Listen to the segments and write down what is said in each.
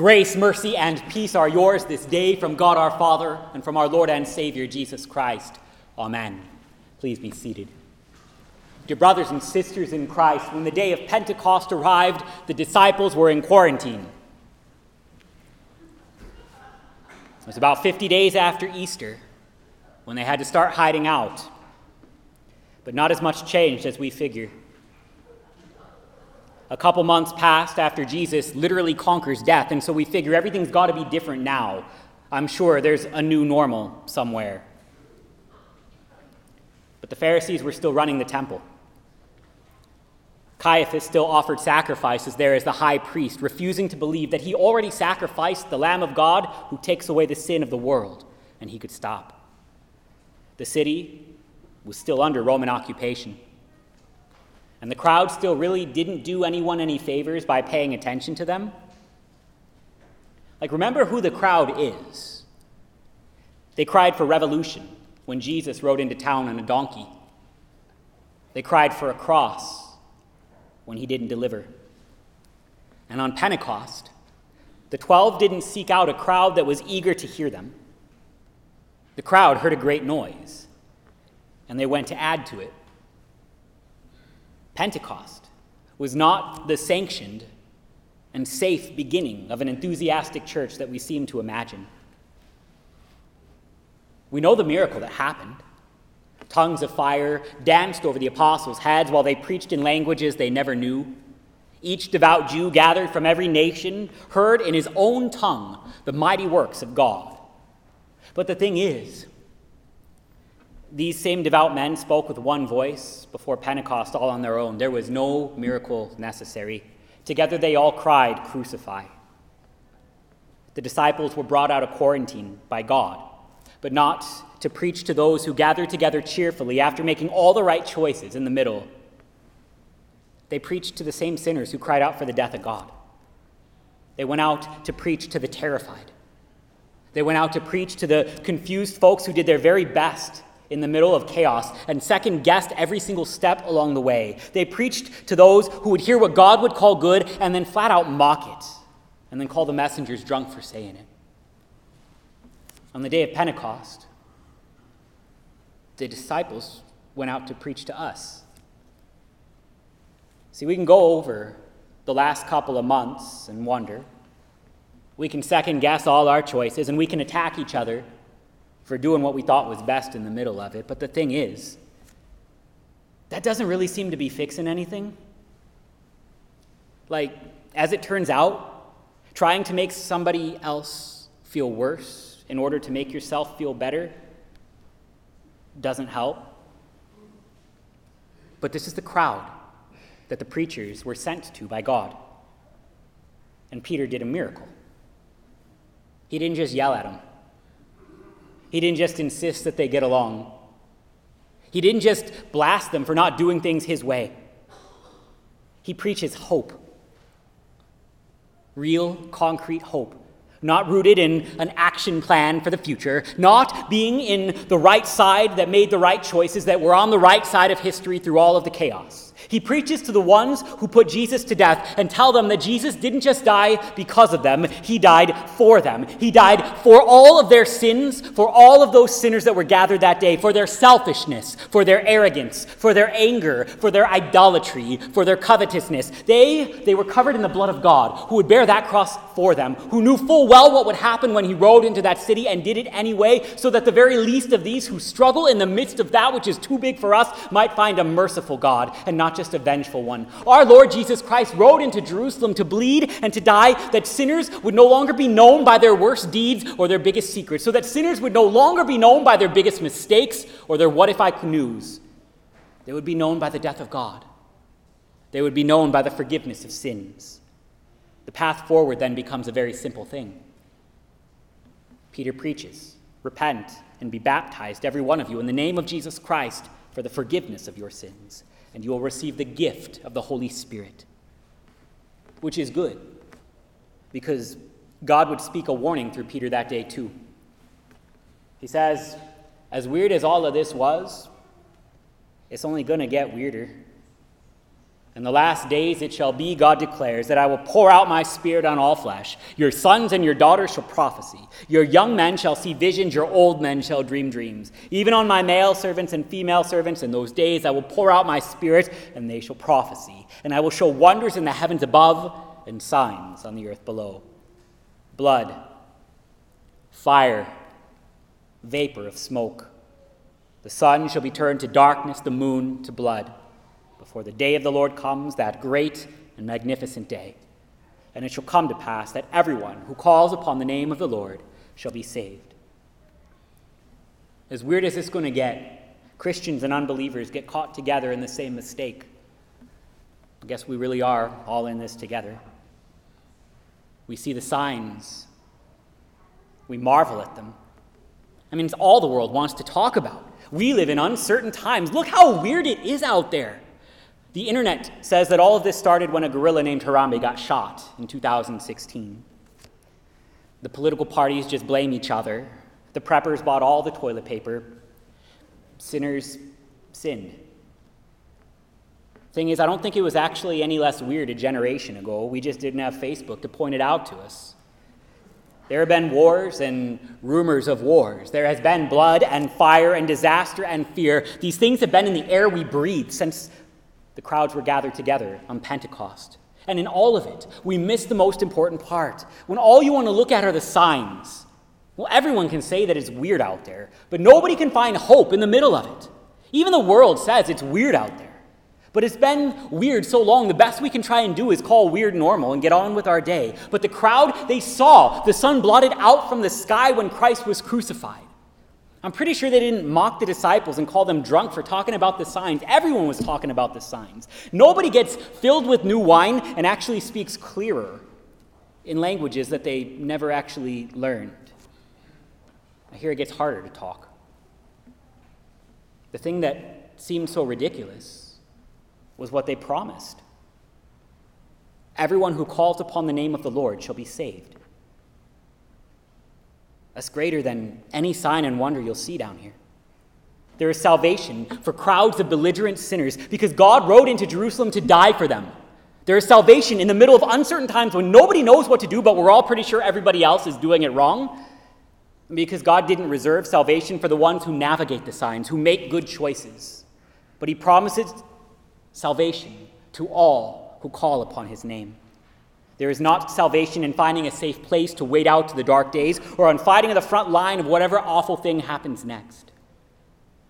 Grace, mercy, and peace are yours this day from God our Father and from our Lord and Savior Jesus Christ. Amen. Please be seated. Dear brothers and sisters in Christ, when the day of Pentecost arrived, the disciples were in quarantine. It was about 50 days after Easter when they had to start hiding out. But not as much changed as we figure. A couple months passed after Jesus literally conquers death, and so we figure everything's got to be different now. I'm sure there's a new normal somewhere. But the Pharisees were still running the temple. Caiaphas still offered sacrifices there as the high priest, refusing to believe that he already sacrificed the Lamb of God who takes away the sin of the world, and he could stop. The city was still under Roman occupation. And the crowd still really didn't do anyone any favors by paying attention to them. Like, remember who the crowd is. They cried for revolution when Jesus rode into town on a donkey. They cried for a cross when he didn't deliver. And on Pentecost, the twelve didn't seek out a crowd that was eager to hear them. The crowd heard a great noise, and they went to add to it. Pentecost was not the sanctioned and safe beginning of an enthusiastic church that we seem to imagine. We know the miracle that happened. Tongues of fire danced over the apostles' heads while they preached in languages they never knew. Each devout Jew gathered from every nation heard in his own tongue the mighty works of God. But the thing is, these same devout men spoke with one voice before Pentecost all on their own. There was no miracle necessary. Together they all cried, Crucify. The disciples were brought out of quarantine by God, but not to preach to those who gathered together cheerfully after making all the right choices in the middle. They preached to the same sinners who cried out for the death of God. They went out to preach to the terrified. They went out to preach to the confused folks who did their very best in the middle of chaos and second guessed every single step along the way. They preached to those who would hear what God would call good and then flat out mock it, and then call the messengers drunk for saying it. On the day of Pentecost, the disciples went out to preach to us. See, we can go over the last couple of months and wonder. We can second guess all our choices and we can attack each other for doing what we thought was best in the middle of it. But the thing is, that doesn't really seem to be fixing anything. Like, as it turns out, trying to make somebody else feel worse in order to make yourself feel better doesn't help. But this is the crowd that the preachers were sent to by God. And Peter did a miracle. He didn't just yell at them, he didn't just insist that they get along. He didn't just blast them for not doing things his way. He preaches hope real, concrete hope. Not rooted in an action plan for the future, not being in the right side that made the right choices, that were on the right side of history through all of the chaos. He preaches to the ones who put Jesus to death and tell them that Jesus didn't just die because of them, he died for them. He died for all of their sins, for all of those sinners that were gathered that day, for their selfishness, for their arrogance, for their anger, for their idolatry, for their covetousness. They, they were covered in the blood of God, who would bear that cross for them, who knew full well what would happen when he rode into that city and did it anyway, so that the very least of these who struggle in the midst of that which is too big for us might find a merciful God and not just a vengeful one. Our Lord Jesus Christ rode into Jerusalem to bleed and to die that sinners would no longer be known by their worst deeds or their biggest secrets, so that sinners would no longer be known by their biggest mistakes or their what if I news. They would be known by the death of God. They would be known by the forgiveness of sins. The path forward then becomes a very simple thing. Peter preaches, Repent and be baptized, every one of you, in the name of Jesus Christ for the forgiveness of your sins and you will receive the gift of the Holy Spirit, which is good because God would speak a warning through Peter that day, too. He says, as weird as all of this was, it's only going to get weirder. In the last days it shall be, God declares, that I will pour out my spirit on all flesh. Your sons and your daughters shall prophesy. Your young men shall see visions, your old men shall dream dreams. Even on my male servants and female servants in those days I will pour out my spirit, and they shall prophesy. And I will show wonders in the heavens above and signs on the earth below blood, fire, vapor of smoke. The sun shall be turned to darkness, the moon to blood before the day of the Lord comes, that great and magnificent day. And it shall come to pass that everyone who calls upon the name of the Lord shall be saved. As weird as this is going to get, Christians and unbelievers get caught together in the same mistake. I guess we really are all in this together. We see the signs, we marvel at them. I mean, it's all the world wants to talk about. We live in uncertain times. Look how weird it is out there. The internet says that all of this started when a gorilla named Harambe got shot in 2016. The political parties just blame each other. The preppers bought all the toilet paper. Sinners sinned. Thing is, I don't think it was actually any less weird a generation ago. We just didn't have Facebook to point it out to us. There have been wars and rumors of wars. There has been blood and fire and disaster and fear. These things have been in the air we breathe since the crowds were gathered together on Pentecost. And in all of it, we miss the most important part. When all you want to look at are the signs, well, everyone can say that it's weird out there, but nobody can find hope in the middle of it. Even the world says it's weird out there. But it's been weird so long, the best we can try and do is call weird normal and get on with our day. But the crowd, they saw the sun blotted out from the sky when Christ was crucified. I'm pretty sure they didn't mock the disciples and call them drunk for talking about the signs. Everyone was talking about the signs. Nobody gets filled with new wine and actually speaks clearer in languages that they never actually learned. I hear it gets harder to talk. The thing that seemed so ridiculous was what they promised. Everyone who calls upon the name of the Lord shall be saved. That's greater than any sign and wonder you'll see down here. There is salvation for crowds of belligerent sinners because God rode into Jerusalem to die for them. There is salvation in the middle of uncertain times when nobody knows what to do, but we're all pretty sure everybody else is doing it wrong. Because God didn't reserve salvation for the ones who navigate the signs, who make good choices. But He promises salvation to all who call upon His name. There is not salvation in finding a safe place to wait out the dark days or on fighting on the front line of whatever awful thing happens next.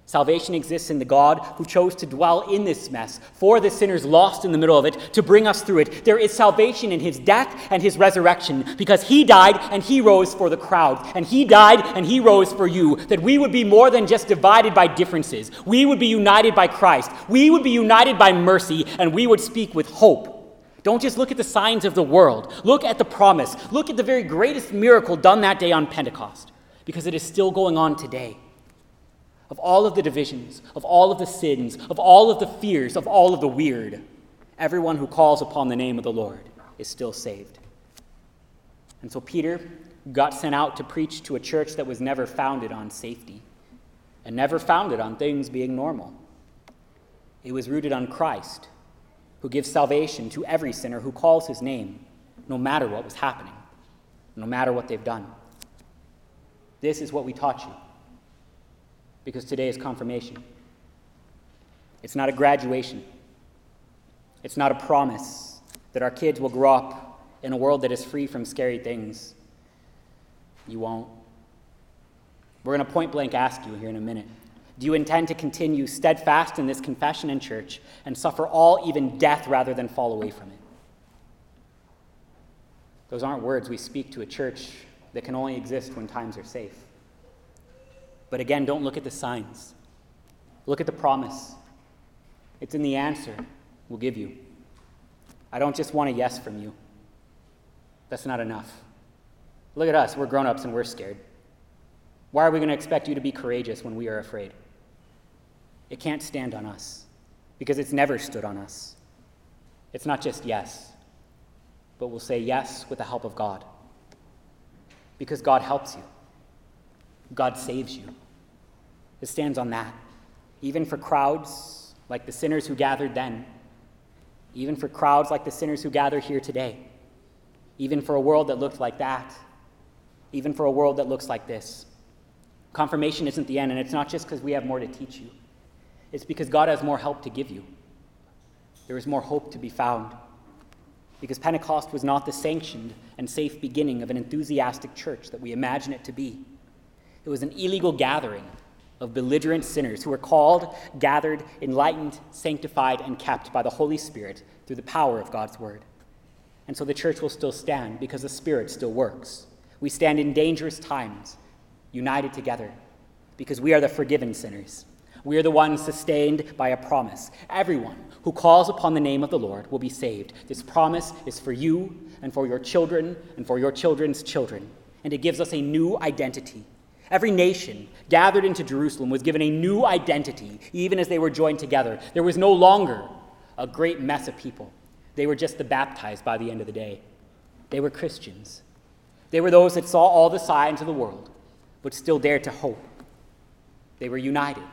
Salvation exists in the God who chose to dwell in this mess for the sinners lost in the middle of it to bring us through it. There is salvation in his death and his resurrection because he died and he rose for the crowd. And he died and he rose for you, that we would be more than just divided by differences. We would be united by Christ. We would be united by mercy and we would speak with hope don't just look at the signs of the world. Look at the promise. Look at the very greatest miracle done that day on Pentecost, because it is still going on today. Of all of the divisions, of all of the sins, of all of the fears, of all of the weird, everyone who calls upon the name of the Lord is still saved. And so Peter got sent out to preach to a church that was never founded on safety and never founded on things being normal. It was rooted on Christ who gives salvation to every sinner who calls his name, no matter what was happening, no matter what they've done. This is what we taught you, because today is confirmation. It's not a graduation, it's not a promise that our kids will grow up in a world that is free from scary things. You won't. We're going to point blank ask you here in a minute. Do you intend to continue steadfast in this confession in church and suffer all, even death, rather than fall away from it? Those aren't words we speak to a church that can only exist when times are safe. But again, don't look at the signs. Look at the promise. It's in the answer we'll give you. I don't just want a yes from you. That's not enough. Look at us. We're grown ups and we're scared. Why are we going to expect you to be courageous when we are afraid? It can't stand on us because it's never stood on us. It's not just yes, but we'll say yes with the help of God because God helps you, God saves you. It stands on that. Even for crowds like the sinners who gathered then, even for crowds like the sinners who gather here today, even for a world that looked like that, even for a world that looks like this. Confirmation isn't the end, and it's not just because we have more to teach you, it's because God has more help to give you. There is more hope to be found. Because Pentecost was not the sanctioned and safe beginning of an enthusiastic church that we imagine it to be. It was an illegal gathering of belligerent sinners who were called, gathered, enlightened, sanctified, and kept by the Holy Spirit through the power of God's Word. And so the church will still stand because the Spirit still works. We stand in dangerous times, united together, because we are the forgiven sinners. We are the ones sustained by a promise. Everyone who calls upon the name of the Lord will be saved. This promise is for you and for your children and for your children's children, and it gives us a new identity. Every nation gathered into Jerusalem was given a new identity, even as they were joined together. There was no longer a great mess of people. They were just the baptized by the end of the day. They were Christians. They were those that saw all the signs of the world, but still dared to hope. They were united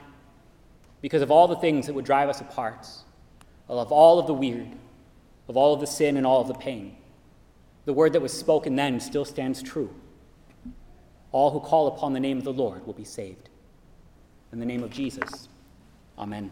because of all the things that would drive us apart, of all of the weird, of all of the sin and all of the pain. The word that was spoken then still stands true. All who call upon the name of the Lord will be saved. In the name of Jesus, amen.